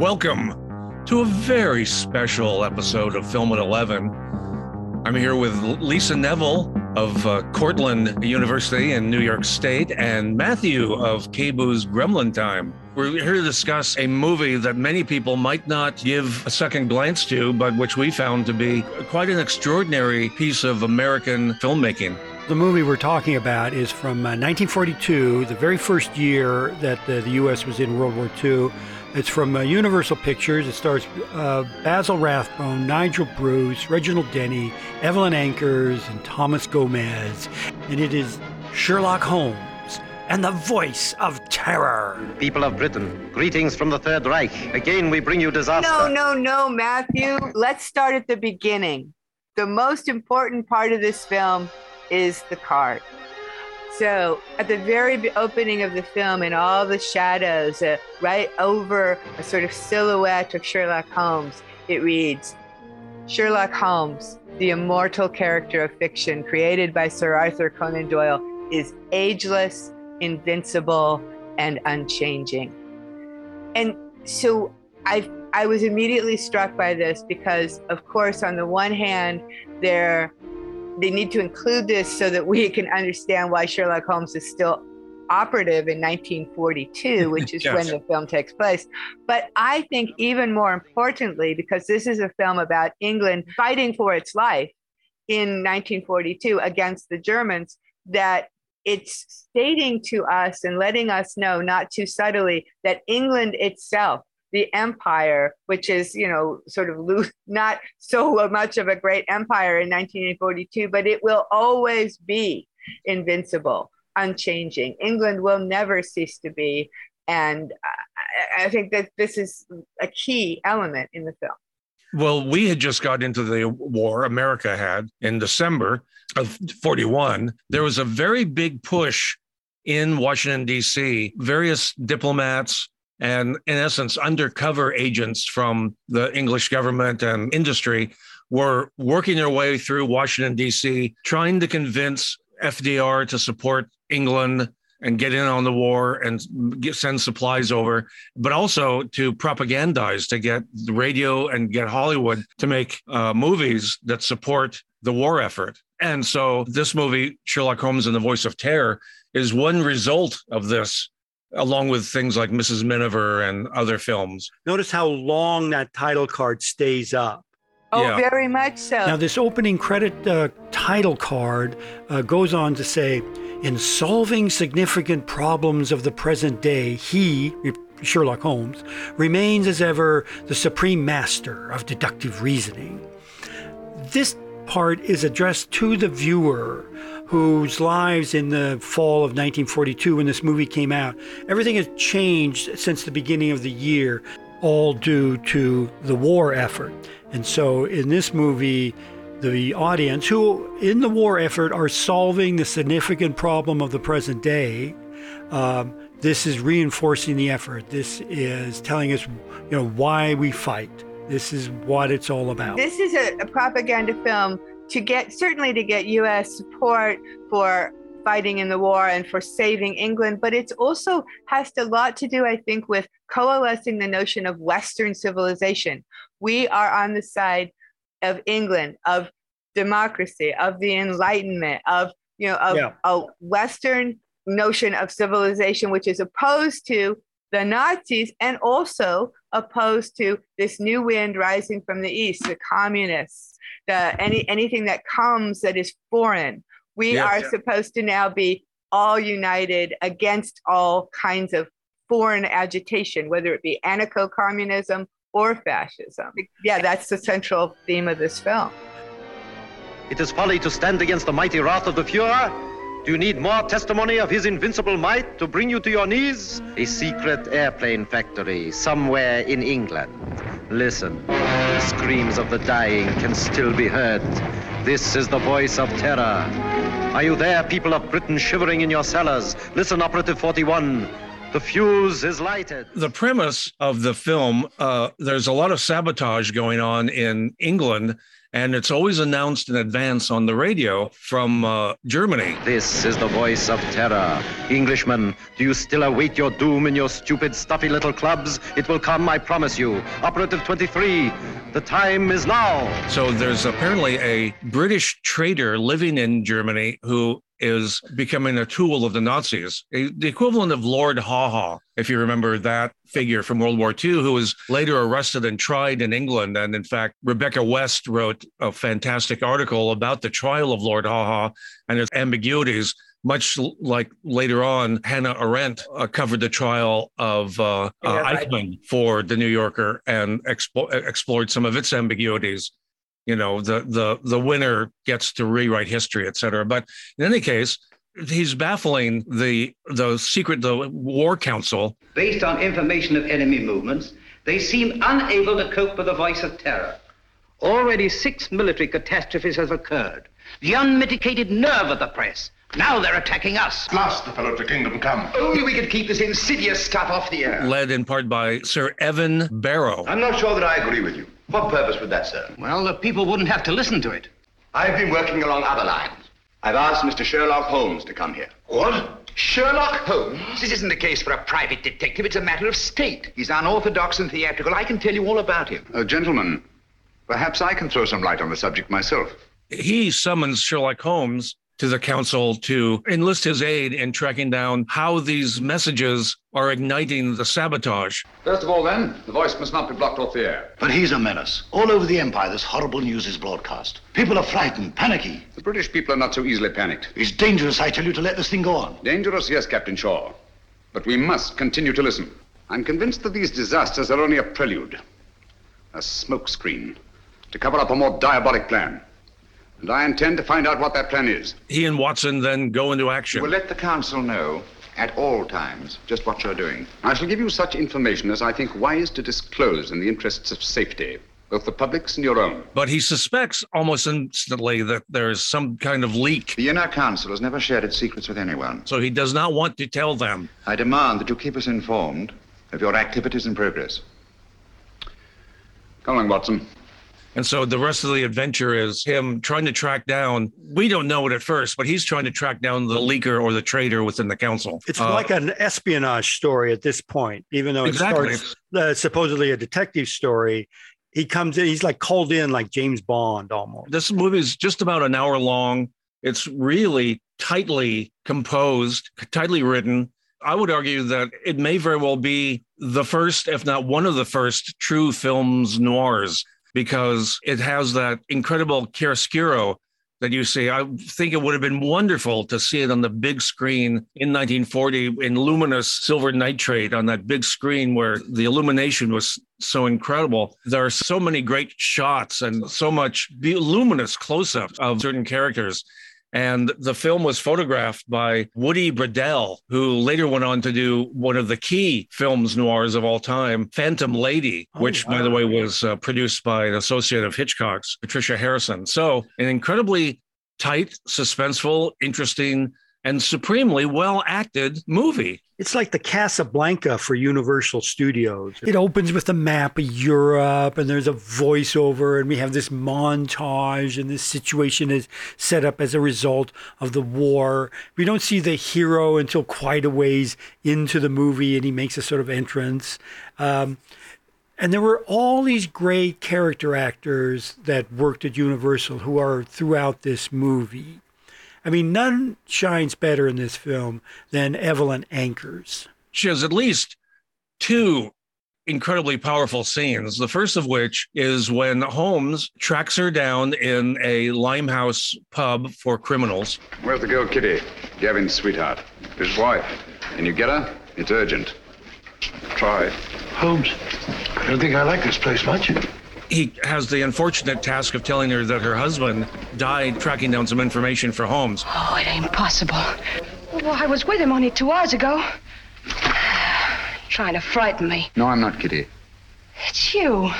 Welcome to a very special episode of Film at 11. I'm here with Lisa Neville of uh, Cortland University in New York State and Matthew of KBOO's Gremlin Time. We're here to discuss a movie that many people might not give a second glance to, but which we found to be quite an extraordinary piece of American filmmaking. The movie we're talking about is from uh, 1942, the very first year that uh, the U.S. was in World War II. It's from uh, Universal Pictures. It stars uh, Basil Rathbone, Nigel Bruce, Reginald Denny, Evelyn Ankers, and Thomas Gomez. And it is Sherlock Holmes and the voice of terror. People of Britain, greetings from the Third Reich. Again, we bring you disaster. No, no, no, Matthew. Let's start at the beginning. The most important part of this film is the card. So, at the very opening of the film, in all the shadows, uh, right over a sort of silhouette of Sherlock Holmes, it reads Sherlock Holmes, the immortal character of fiction created by Sir Arthur Conan Doyle, is ageless invincible, and unchanging. And so I I was immediately struck by this because, of course, on the one hand, they're they need to include this so that we can understand why Sherlock Holmes is still operative in 1942, which is yes. when the film takes place. But I think even more importantly, because this is a film about England fighting for its life in 1942 against the Germans, that it's stating to us and letting us know, not too subtly, that England itself, the empire, which is, you know, sort of loose, not so much of a great empire in 1942, but it will always be invincible, unchanging. England will never cease to be. And I think that this is a key element in the film. Well, we had just got into the war, America had in December of 41. There was a very big push in Washington, D.C., various diplomats and, in essence, undercover agents from the English government and industry were working their way through Washington, D.C., trying to convince FDR to support England and get in on the war and get, send supplies over, but also to propagandize, to get the radio and get Hollywood to make uh, movies that support the war effort. And so this movie, Sherlock Holmes and the Voice of Terror, is one result of this, along with things like Mrs. Miniver and other films. Notice how long that title card stays up. Oh, yeah. very much so. Now, this opening credit uh, title card uh, goes on to say, in solving significant problems of the present day, he, Sherlock Holmes, remains as ever the supreme master of deductive reasoning. This part is addressed to the viewer whose lives in the fall of 1942 when this movie came out, everything has changed since the beginning of the year, all due to the war effort. And so in this movie, the audience who, in the war effort, are solving the significant problem of the present day. Um, this is reinforcing the effort. This is telling us, you know, why we fight. This is what it's all about. This is a, a propaganda film to get certainly to get U.S. support for fighting in the war and for saving England, but it also has a lot to do, I think, with coalescing the notion of Western civilization. We are on the side of England, of democracy, of the Enlightenment, of you know, of yeah. a Western notion of civilization, which is opposed to the Nazis and also opposed to this new wind rising from the east, the communists, the any anything that comes that is foreign. We yeah, are yeah. supposed to now be all united against all kinds of foreign agitation, whether it be anarcho-communism or fascism. Yeah, that's the central theme of this film. It is folly to stand against the mighty wrath of the Fuhrer. Do you need more testimony of his invincible might to bring you to your knees? A secret airplane factory somewhere in England. Listen, the screams of the dying can still be heard. This is the voice of terror. Are you there, people of Britain, shivering in your cellars? Listen, Operative 41. The fuse is lighted. The premise of the film uh, there's a lot of sabotage going on in England, and it's always announced in advance on the radio from uh, Germany. This is the voice of terror. Englishmen, do you still await your doom in your stupid, stuffy little clubs? It will come, I promise you. Operative 23, the time is now. So there's apparently a British trader living in Germany who is becoming a tool of the Nazis, a, the equivalent of Lord Haw, if you remember that figure from World War II, who was later arrested and tried in England. And in fact, Rebecca West wrote a fantastic article about the trial of Lord Haw and its ambiguities. Much like later on, Hannah Arendt uh, covered the trial of uh, uh, Eichmann for the New Yorker and expo- explored some of its ambiguities you know the the the winner gets to rewrite history et cetera but in any case he's baffling the the secret the war council based on information of enemy movements they seem unable to cope with the voice of terror already six military catastrophes have occurred the unmitigated nerve of the press now they're attacking us. Blast the fellow to kingdom come. Only we could keep this insidious stuff off the air. led in part by sir evan barham I'm not sure that I agree with you. What purpose would that serve? Well, the people wouldn't have to listen to it. I've been working along other lines. I've asked Mr. Sherlock Holmes to come here. What? Sherlock Holmes? This isn't a case for a private detective, it's a matter of state. He's unorthodox and theatrical. I can tell you all about him. Uh, gentlemen, perhaps I can throw some light on the subject myself. he summons sherlock holmes to the council to enlist his aid in tracking down how these messages are igniting the sabotage First of all, then, the voice must not be blocked off the air. But he's a menace. All over the Empire, this horrible news is broadcast. People are frightened, panicky. The British people are not so easily panicked. It's dangerous, I tell you, to let this thing go on. Dangerous, yes, Captain Shaw. But we must continue to listen. I'm convinced that these disasters are only a prelude, a smokescreen, to cover up a more diabolic plan. And I intend to find out what that plan is. he and watson then go into action We'll let the council know at all times just what you're doing. I shall give you such information as I think wise to disclose in the interests of safety, both the public's and your own. but he suspects almost instantly that there's some kind of leak The Inner Council has never shared its secrets with anyone. so he does not want to tell them I demand that you keep us informed of your activities in progress. Come along, Watson. And so the rest of the adventure is him trying to track down. We don't know it at first, but he's trying to track down the leaker or the traitor within the council. It's Uh, like an espionage story at this point, even though it Exactly. starts uh, supposedly a detective story. He comes in, he's like called in like James Bond almost. this movie is just about an hour long. It's really tightly composed, tightly written. I would argue that it may very well be the first, if not one of the first, true films noirs because it has that incredible chiaroscuro that you see. I think it would have been wonderful to see it on the big screen in 1940 in luminous silver nitrate on that big screen where the illumination was so incredible. There are so many great shots and so much luminous close ups of certain characters. And the film was photographed by Woody Bredell, who later went on to do one of the key films noirs of all time, Phantom Lady, which, by the way, was uh, produced by an associate of Hitchcock's, Patricia Harrison. So, an incredibly tight, suspenseful, interesting, and supremely well acted movie. It's like the Casablanca for Universal Studios. It opens with a map of Europe and there's a voiceover and we have this montage and this situation is set up as a result of the war. We don't see the hero until quite a ways into the movie and he makes a sort of entrance. Um, and there were all these great character actors that worked at Universal who are throughout this movie. I mean, none shines better in this film than Evelyn Ankers. She has at least two incredibly powerful scenes. The first of which is when Holmes tracks her down in a Limehouse pub for criminals. Where's the girl, Kitty? Gavin's sweetheart. His wife. Can you get her? It's urgent. Try. Holmes, I don't think I like this place much. He has the unfortunate task of telling her that her husband died tracking down some information for Holmes. Oh, it ain't possible. Well, I was with him only two hours ago. Trying to frighten me. No, I'm not, Kitty. It's you.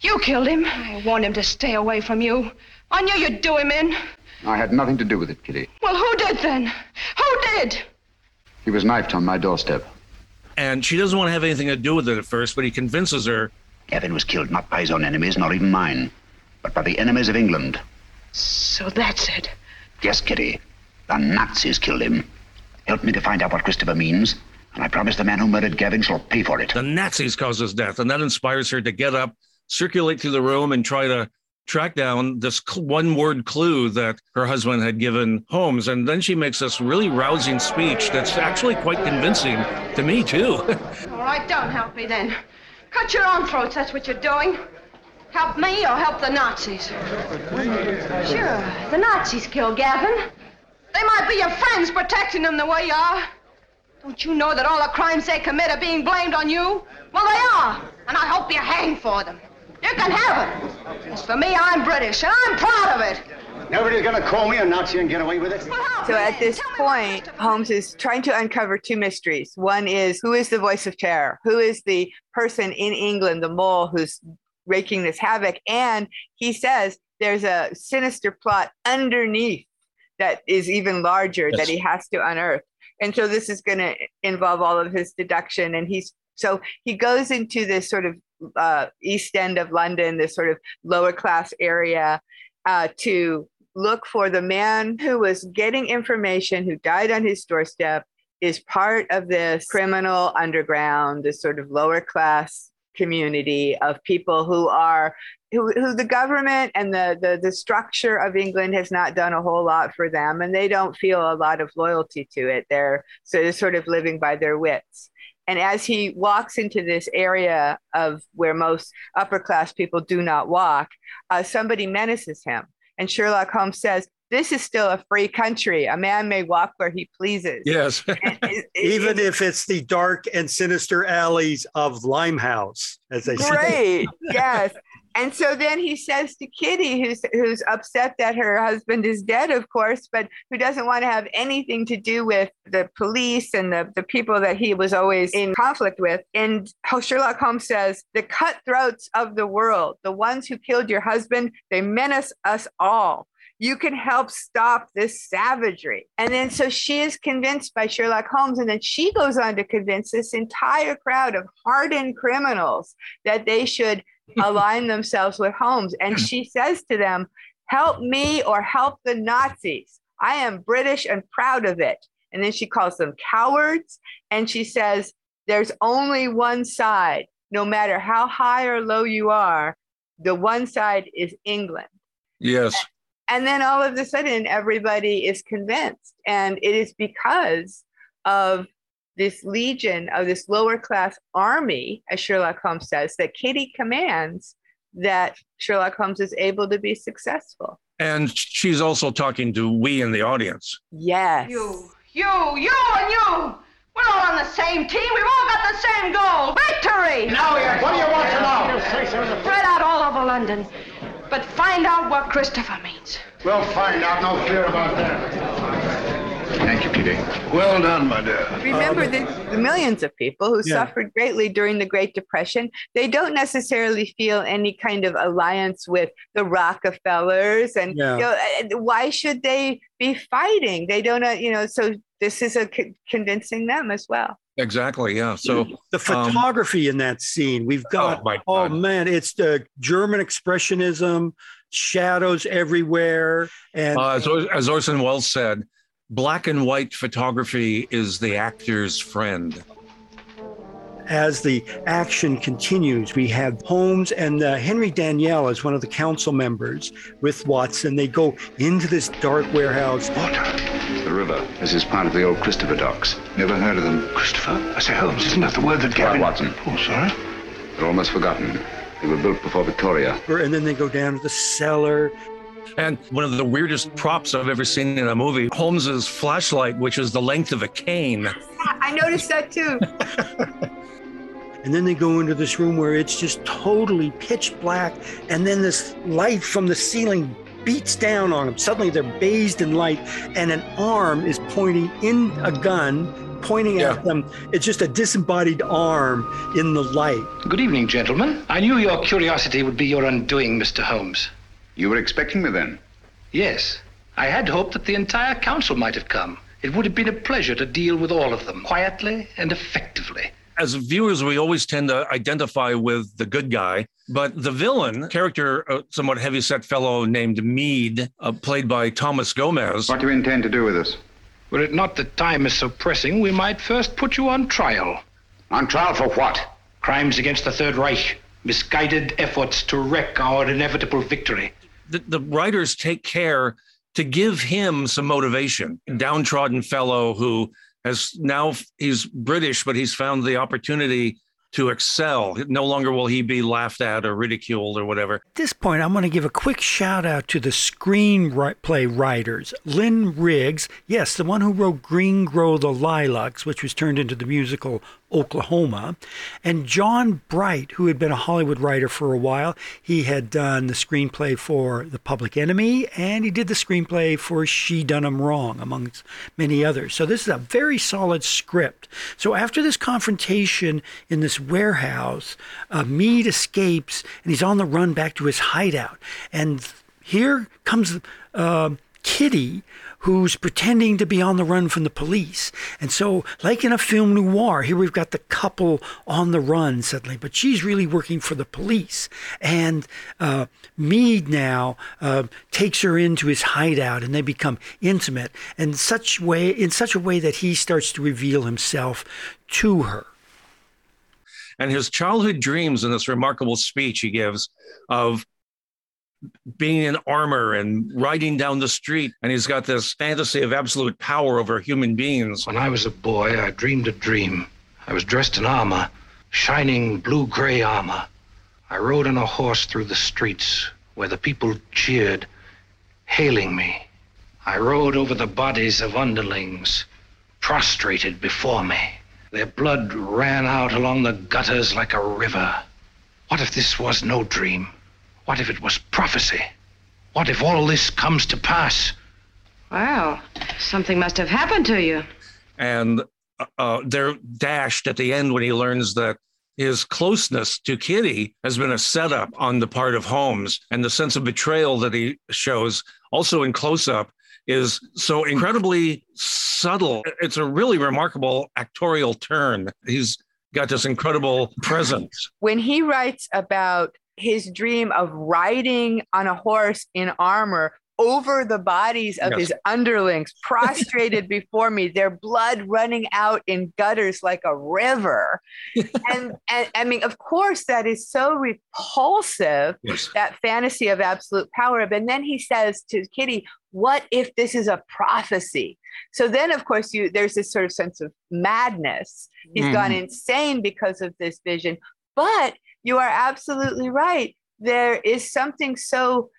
You killed him. I warned him to stay away from you. I knew you'd do him in. I had nothing to do with it, Kitty. Well, who did then? Who did? He was knifed on my doorstep. And she doesn't want to have anything to do with it at first, but he convinces her. Gavin was killed not by his own enemies, nor even mine, but by the enemies of England. So that's it. Yes, Kitty. The Nazis killed him. Help me to find out what Christopher means, and I promise the man who murdered Gavin shall pay for it. The Nazis caused his death, and that inspires her to get up, circulate through the room, and try to track down this one word clue that her husband had given Holmes. And then she makes this really rousing speech that's actually quite convincing to me, too. All right, don't help me then. Cut your own throats, that's what you're doing. Help me or help the Nazis? Sure, the Nazis killed Gavin. They might be your friends protecting them the way you are. Don't you know that all the crimes they commit are being blamed on you? Well, they are, and I hope you're hanged for them. You can have it. As for me, I'm British, and I'm proud of it. Nobody's gonna call me a Nazi and get away with it. So at this point, Holmes is trying to uncover two mysteries. One is who is the voice of terror? Who is the person in England, the mole who's wreaking this havoc? And he says there's a sinister plot underneath that is even larger Yes. that he has to unearth. And so this is going to involve all of his deduction. And he's so he goes into this sort of uh, east end of London, this sort of lower class area, uh, to look for the man who was getting information, who died on his doorstep, is part of this criminal underground, this sort of lower class community of people who are who, who the government and the, the the structure of England has not done a whole lot for them, and they don't feel a lot of loyalty to it. They're so they're sort of living by their wits. And as he walks into this area of where most upper class people do not walk, uh, somebody menaces him, and Sherlock Holmes says, "This is still a free country. A man may walk where he pleases." yes. Even if it's the dark and sinister alleys of Limehouse, as they say. Great. yes. And so then he says to Kitty, who's who's upset that her husband is dead, of course, but who doesn't want to have anything to do with the police and the, the people that he was always in conflict with. And Sherlock Holmes says, the cutthroats of the world, the ones who killed your husband, they menace us all. You can help stop this savagery. And then so she is convinced by Sherlock Holmes, and then she goes on to convince this entire crowd of hardened criminals that they should align themselves with Holmes. And hmm. she says to them, Help me or help the Nazis. I am British and proud of it. And then she calls them cowards. And she says, There's only one side, no matter how high or low you are, the one side is England. yes. And then all of a sudden, everybody is convinced. And it is because of this legion of this lower class army, as Sherlock Holmes says, that Kitty commands, that Sherlock Holmes is able to be successful. And she's also talking to we in the audience. Yes. You, you, you, and you. We're all on the same team. We've all got the same goal victory. Now, we are what do you want to know? Spread out all over London. But find out what Christopher means. We'll find out. No fear about that. Thank you, Peter. Well done, my dear. Remember the, the millions of people who Yeah. suffered greatly during the Great Depression. They don't necessarily feel any kind of alliance with the Rockefellers, and Yeah. you know, why should they be fighting? They don't, uh, you know. So this is a convincing them as well. Exactly. Yeah. So The photography in that scene, we've got, Oh, my oh, man, it's the German expressionism, shadows everywhere. And uh, as, as Orson Welles said, black and white photography is the actor's friend. as the action continues, we have Holmes and uh, Henry Daniell as one of the council members with Watson. They go into this dark warehouse. What? The river. This is part of the old Christopher docks. Never heard of them. Christopher? I say, Holmes, isn't that the word that Gavin- Gavin... Watson. Oh, sorry. They're almost forgotten. They were built before Victoria. And then they go down to the cellar. And one of the weirdest props I've ever seen in a movie, Holmes's flashlight, which is the length of a cane. I noticed that too. And then they go into this room where it's just totally pitch black. And then this light from the ceiling beats down on them. Suddenly they're bathed in light, and an arm is pointing in a gun, pointing Yeah. at them. It's just a disembodied arm in the light. Good evening, gentlemen. I knew your curiosity would be your undoing, Mr. Holmes. You were expecting me then? Yes, I had hoped that the entire council might have come. It would have been a pleasure to deal with all of them quietly and effectively. as viewers, we always tend to identify with the good guy, but the villain character, a somewhat heavyset fellow named Meade, uh, played by Thomas Gomez. What do you intend to do with us? Were it not that time is so pressing, we might first put you on trial. On trial for what? Crimes against the Third Reich, misguided efforts to wreck our inevitable victory. The, the writers take care to give him some motivation. Downtrodden fellow who has now he's British, but he's found the opportunity to excel. No longer will he be laughed at or ridiculed or whatever. At this point, I'm going to give a quick shout out to the screenplay writers. Lynn Riggs, yes, the one who wrote Green Grow the Lilacs, which was turned into the musical Oklahoma, and John Bright, who had been a Hollywood writer for a while. He had done the screenplay for The Public Enemy, and he did the screenplay for She Done 'Em Wrong, amongst many others. So this is a very solid script. So after this confrontation in this warehouse, uh, Meade escapes, and he's on the run back to his hideout. And here comes uh, Kitty, who's pretending to be on the run from the police. And so, like in a film noir, here we've got the couple on the run suddenly, but she's really working for the police. And uh, Meade now uh, takes her into his hideout, and they become intimate, and such way in such a way that he starts to reveal himself to her. And his childhood dreams in this remarkable speech he gives of being in armor and riding down the street. And he's got this fantasy of absolute power over human beings. When I was a boy, I dreamed a dream. I was dressed in armor, shining blue gray armor. I rode on a horse through the streets where the people cheered, hailing me. I rode over the bodies of underlings, prostrated before me. Their blood ran out along the gutters like a river. What if this was no dream? What if it was prophecy? What if all this comes to pass? Well, something must have happened to you. And uh, they're dashed at the end when he learns that his closeness to Kitty has been a setup on the part of Holmes. And the sense of betrayal that he shows also in close up is so incredibly subtle. It's a really remarkable actorial turn. He's got this incredible presence. When he writes about his dream of riding on a horse in armor over the bodies of yes. his underlings prostrated before me their blood running out in gutters like a river and, and i mean of course that is so repulsive yes. that fantasy of absolute power and then he says to kitty what if this is a prophecy so then of course you there's this sort of sense of madness He's mm. gone insane because of this vision but you are absolutely right. There is something so,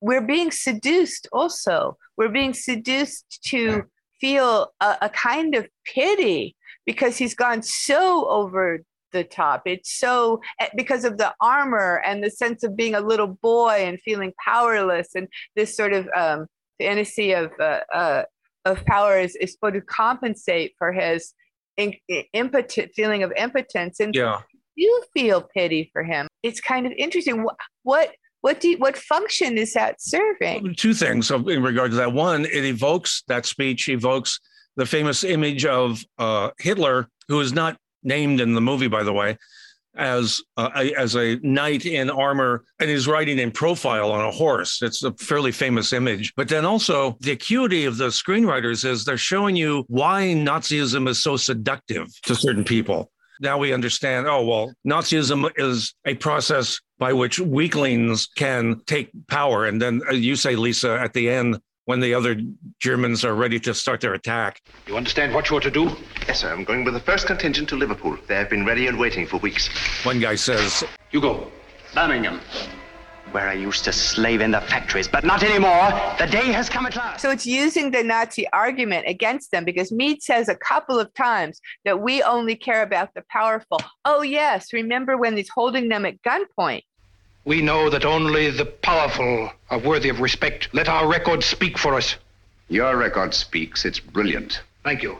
we're being seduced also. We're being seduced to feel a, a kind of pity because he's gone so over the top. It's so eh, because of the armor and the sense of being a little boy and feeling powerless, and this sort of um, fantasy of uh, uh, of power is, is supposed to compensate for his in, impotent feeling of impotence. And yeah do feel pity for him. It's kind of interesting. What what what do you, what function is that serving? Two things in regard to that. One, it evokes that speech evokes the famous image of uh, Hitler, who is not named in the movie, by the way, as uh, as a knight in armor, and he's riding in profile on a horse. It's a fairly famous image. But then also the acuity of the screenwriters is they're showing you why Nazism is so seductive to certain people now we understand oh, well, Nazism is a process by which weaklings can take power. And then uh, you say, Lisa, at the end, when the other Germans are ready to start their attack. You understand what you are to do? Yes, sir. I'm going with the first contingent to Liverpool. They have been ready and waiting for weeks. One guy says, You go. Birmingham where I used to slave in the factories, but not anymore. The day has come at last. So it's using the Nazi argument against them because Meade says a couple of times that we only care about the powerful. Oh, yes. Remember when he's holding them at gunpoint? We know that only the powerful are worthy of respect. Let our record speak for us. Your record speaks. It's brilliant. Thank you.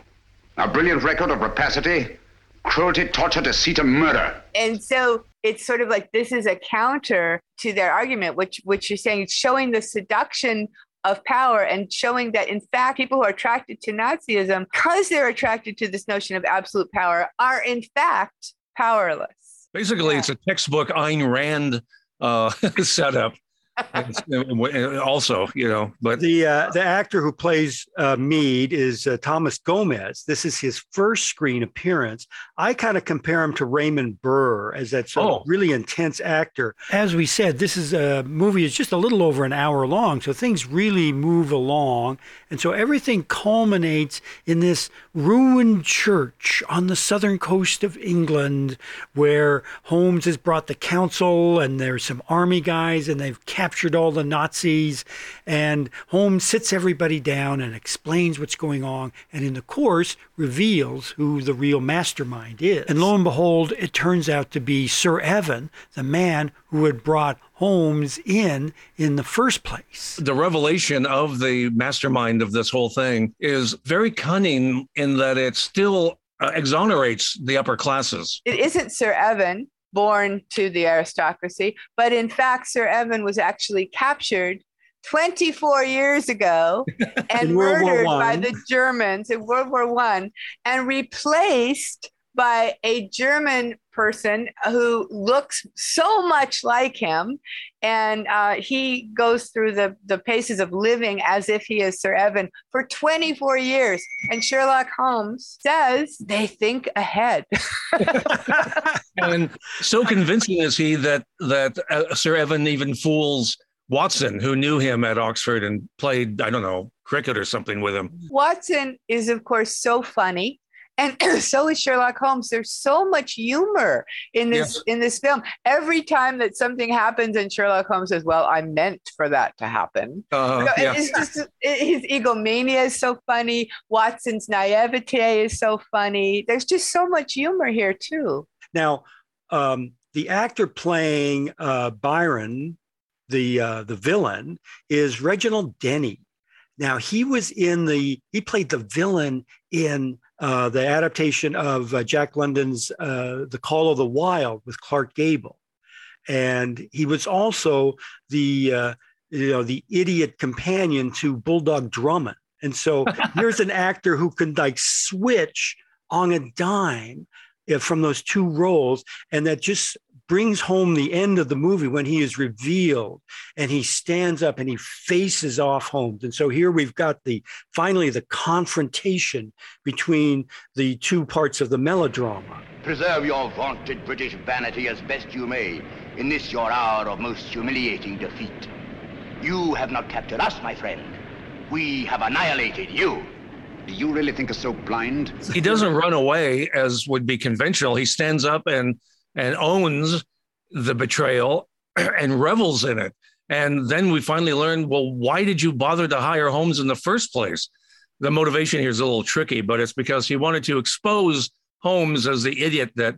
A brilliant record of rapacity, cruelty, torture, deceit, and murder. And so it's sort of like this is a counter to their argument, which which you're saying it's showing the seduction of power and showing that in fact people who are attracted to nazism because they're attracted to this notion of absolute power are in fact powerless basically yeah. it's a textbook Ayn Rand uh, setup also, you know, but the uh, the actor who plays uh, Meade is uh, Thomas Gomez. This is his first screen appearance. I kind of compare him to Raymond Burr as that sort oh. of really intense actor. As we said, this is a movie is just a little over an hour long, so things really move along, and so everything culminates in this ruined church on the southern coast of England, where Holmes has brought the council, and there's some army guys, and they've captured all the Nazis. And Holmes sits everybody down and explains what's going on, and in the course reveals who the real mastermind is. And lo and behold, it turns out to be Sir Evan, the man who had brought Holmes in in the first place. The revelation of the mastermind of this whole thing is very cunning in that it still uh, exonerates the upper classes. It isn't Sir Evan born to the aristocracy, but in fact, Sir Evan was actually captured 24 years ago and murdered by the Germans in World War One and replaced by a German person who looks so much like him. And uh, he goes through the, the paces of living as if he is Sir Evan for 24 years. And Sherlock Holmes says they think ahead. and so convincing is he that, that uh, Sir Evan even fools Watson, who knew him at Oxford and played, I don't know, cricket or something with him. Watson is, of course, so funny and so is Sherlock Holmes. There's so much humor in this yes. in this film. Every time that something happens, and Sherlock Holmes says, "Well, I meant for that to happen." Uh, yeah. it's just, his egomania is so funny. Watson's naivete is so funny. There's just so much humor here too. Now, um, the actor playing uh, Barham, the uh, the villain, is Reginald Denny. Now he was in the he played the villain in uh, the adaptation of uh, Jack London's uh, The Call of the Wild with Clark Gable, and he was also the uh, you know the idiot companion to Bulldog Drummond. And so here's an actor who can like switch on a dime from those two roles, and that just brings home the end of the movie when he is revealed and he stands up and he faces off Holmes. And so here we've got the finally the confrontation between the two parts of the melodrama. Preserve your vaunted British vanity as best you may in this your hour of most humiliating defeat. You have not captured us, my friend. We have annihilated you. Do you really think us so blind? He doesn't run away as would be conventional. He stands up and and owns the betrayal and revels in it. And then we finally learn well, why did you bother to hire Holmes in the first place? The motivation here is a little tricky, but it's because he wanted to expose Holmes as the idiot that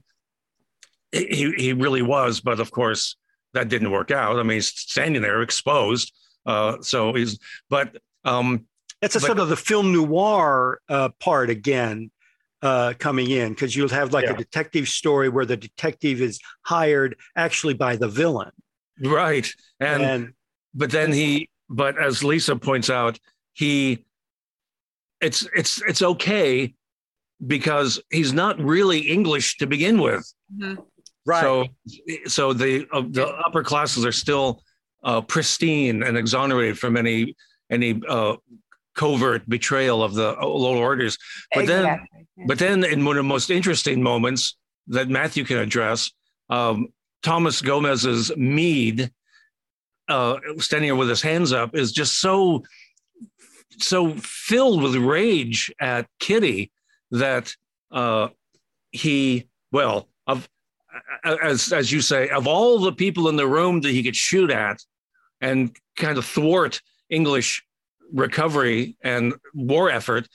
he, he really was. But of course, that didn't work out. I mean, he's standing there exposed. Uh, so he's, but um, that's a but, sort of the film noir uh, part again uh, coming in because you'll have like yeah. a detective story where the detective is hired actually by the villain. Right. And, and but then he but as Lisa points out, he it's it's it's okay because he's not really English to begin with. Mm-hmm. Right. So so the uh, the upper classes are still uh, pristine and exonerated from any any uh, covert betrayal of the lower orders. But exactly. then, but then, in one of the most interesting moments that Matthew can address, um, Thomas Gomez's Meade, uh, standing there with his hands up, is just so so filled with rage at Kitty that uh, he, well, of as as you say, of all the people in the room that he could shoot at and kind of thwart English recovery and war effort,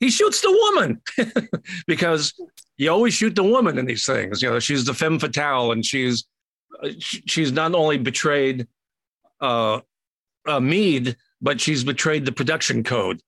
he shoots the woman because you always shoot the woman in these things. You know, she's the femme fatale, and she's she's not only betrayed uh, uh, Meade, but she's betrayed the production code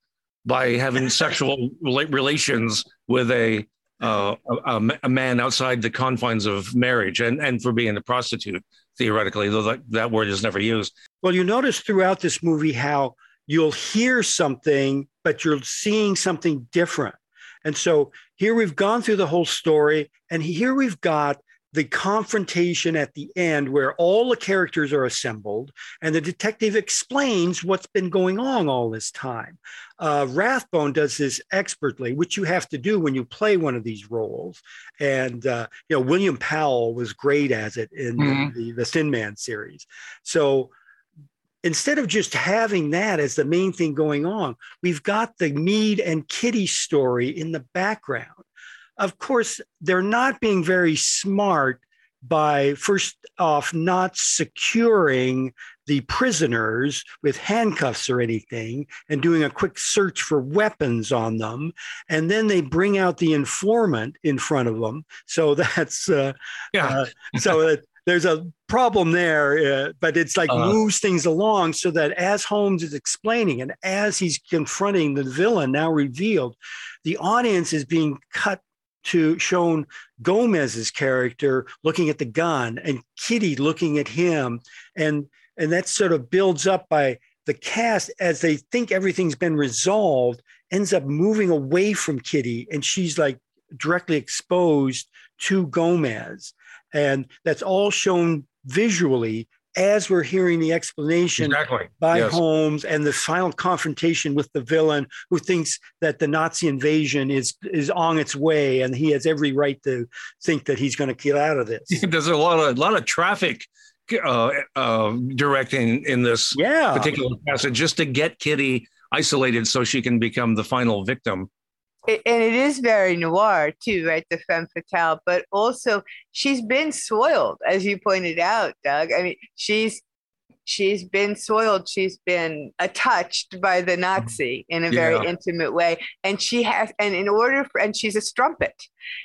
by having sexual relations with a, uh, a, a man outside the confines of marriage, and and for being a prostitute theoretically, though that, that word is never used. Well, you notice throughout this movie how you'll hear something, but you're seeing something different. And so here we've gone through the whole story, and here we've got the confrontation at the end where all the characters are assembled and the detective explains what's been going on all this time. Uh, Rathbone does this expertly, which you have to do when you play one of these roles. And, uh, you know, William Powell was great as it in mm-hmm. the, the Thin Man series. So instead of just having that as the main thing going on, we've got the Meade and Kitty story in the background. Of course, they're not being very smart by first off not securing the prisoners with handcuffs or anything and doing a quick search for weapons on them. And then they bring out the informant in front of them. So that's uh, yeah. uh, so there's a problem there, uh, but it's like uh, moves things along so that as Holmes is explaining and as he's confronting the villain now revealed, the audience is being cut to shown Gomez's character looking at the gun and Kitty looking at him, and and that sort of builds up by the cast as they think everything's been resolved ends up moving away from Kitty, and she's like directly exposed to Gomez and that's all shown visually as we're hearing the explanation exactly. by yes. Holmes and the final confrontation with the villain who thinks that the Nazi invasion is is on its way and he has every right to think that he's going to get out of this. There's a lot of a lot of traffic uh, uh, directing in this yeah. particular passage just to get Kitty isolated so she can become the final victim it, and it is very noir too, right? The femme fatale, but also she's been soiled, as you pointed out, Doug. I mean, she's she's been soiled. She's been uh, touched by the Nazi in a very yeah. intimate way, and she has. And in order for, and she's a strumpet,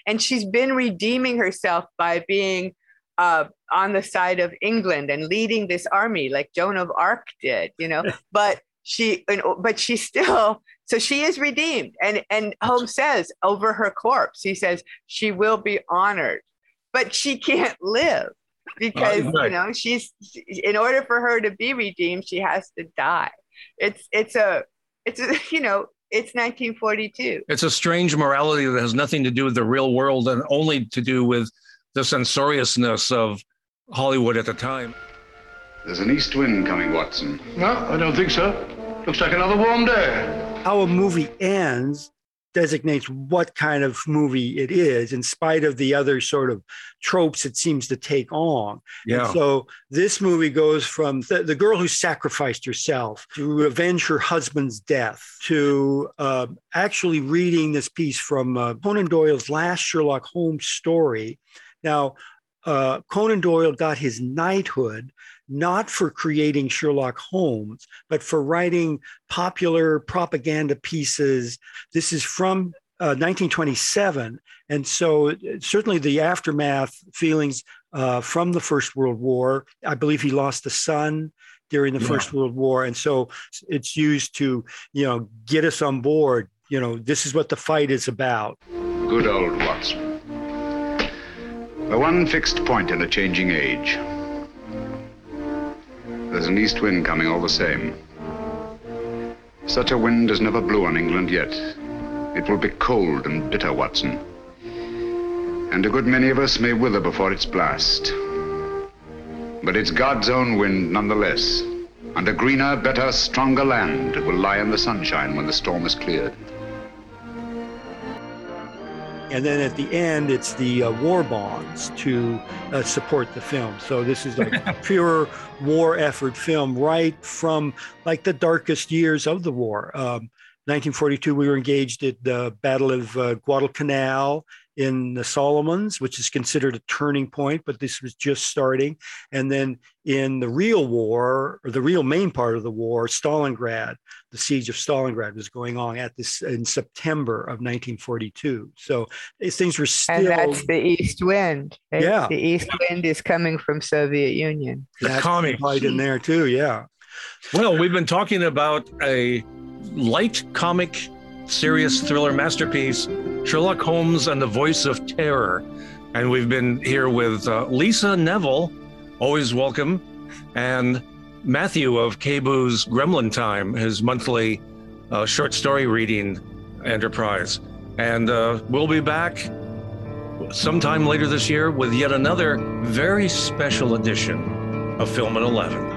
and she's been redeeming herself by being uh, on the side of England and leading this army like Joan of Arc did, you know. but she, but she still so she is redeemed. And, and Holmes says over her corpse, he says, she will be honored, but she can't live because, right. you know, she's, in order for her to be redeemed, she has to die. It's, it's a, it's a, you know, it's 1942. It's a strange morality that has nothing to do with the real world and only to do with the censoriousness of Hollywood at the time. There's an east wind coming, Watson. No, I don't think so. Looks like another warm day how a movie ends designates what kind of movie it is in spite of the other sort of tropes it seems to take on yeah. And so this movie goes from the, the, girl who sacrificed herself to avenge her husband's death to uh, actually reading this piece from uh, conan doyle's last sherlock holmes story now uh, conan doyle got his knighthood not for creating Sherlock Holmes, but for writing popular propaganda pieces. This is from uh, 1927. And so, certainly, the aftermath feelings uh, from the First World War. I believe he lost a son during the yeah. First World War. And so, it's used to, you know, get us on board. You know, this is what the fight is about. Good old Watson. The one fixed point in a changing age. There's an east wind coming all the same. Such a wind has never blew on England yet. It will be cold and bitter, Watson. And a good many of us may wither before its blast. But it's God's own wind nonetheless. And a greener, better, stronger land will lie in the sunshine when the storm is cleared. And then at the end, it's the uh, war bonds to uh, support the film. So this is like pure war effort film right from like the darkest years of the war. Um, 1942, we were engaged at the Battle of uh, Guadalcanal in the Solomons, which is considered a turning point, but this was just starting. And then in the real war, or the real main part of the war, Stalingrad, the siege of Stalingrad was going on at this in September of 1942. So eh, things were still. And that's the east wind. Right? Yeah. The east wind is coming from Soviet Union. The that's comic right in there too. Yeah. Well, we've been talking about a light comic serious thriller masterpiece, Sherlock Holmes and the Voice of Terror. And we've been here with uh, Lisa Neville, always welcome, and Matthew of KBOO's Gremlin Time, his monthly uh, short story reading enterprise. And uh, we'll be back sometime later this year with yet another very special edition of Film at 11.